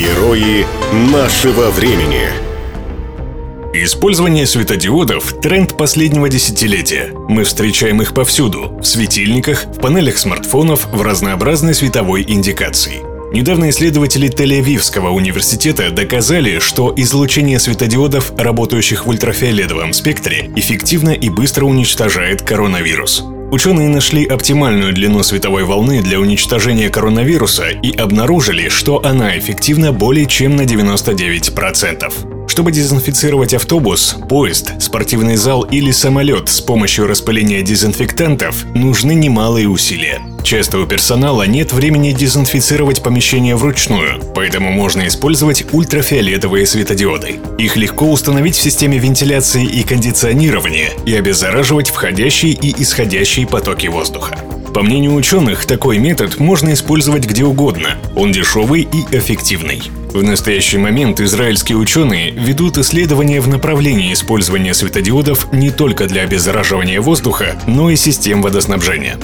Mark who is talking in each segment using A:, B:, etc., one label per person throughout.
A: Герои нашего времени.
B: Использование светодиодов – тренд последнего десятилетия. Мы встречаем их повсюду – в светильниках, в панелях смартфонов, в разнообразной световой индикации. Недавно исследователи Тель-Авивского университета доказали, что излучение светодиодов, работающих в ультрафиолетовом спектре, эффективно и быстро уничтожает коронавирус. Ученые нашли оптимальную длину световой волны для уничтожения коронавируса и обнаружили, что она эффективна более чем на 99%. Чтобы дезинфицировать автобус, поезд, спортивный зал или самолет с помощью распыления дезинфектантов, нужны немалые усилия. Часто у персонала нет времени дезинфицировать помещение вручную, поэтому можно использовать ультрафиолетовые светодиоды. Их легко установить в системе вентиляции и кондиционирования и обеззараживать входящие и исходящие потоки воздуха. По мнению ученых, такой метод можно использовать где угодно. Он дешевый и эффективный. В настоящий момент израильские ученые ведут исследования в направлении использования светодиодов не только для обеззараживания воздуха, но и систем водоснабжения.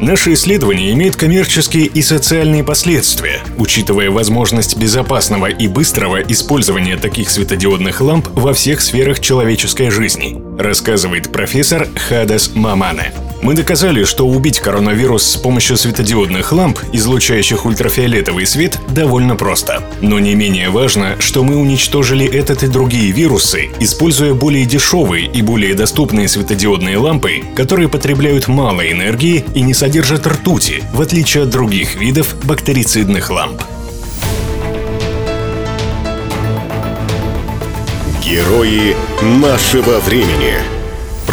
B: Наше исследование имеет коммерческие и социальные последствия, учитывая возможность безопасного и быстрого использования таких светодиодных ламп во всех сферах человеческой жизни, рассказывает профессор Хадас Мамане. Мы доказали, что убить коронавирус с помощью светодиодных ламп, излучающих ультрафиолетовый свет, довольно просто. Но не менее важно, что мы уничтожили этот и другие вирусы, используя более дешевые и более доступные светодиодные лампы, которые потребляют мало энергии и не содержат ртути, в отличие от других видов бактерицидных ламп.
A: Герои нашего времени.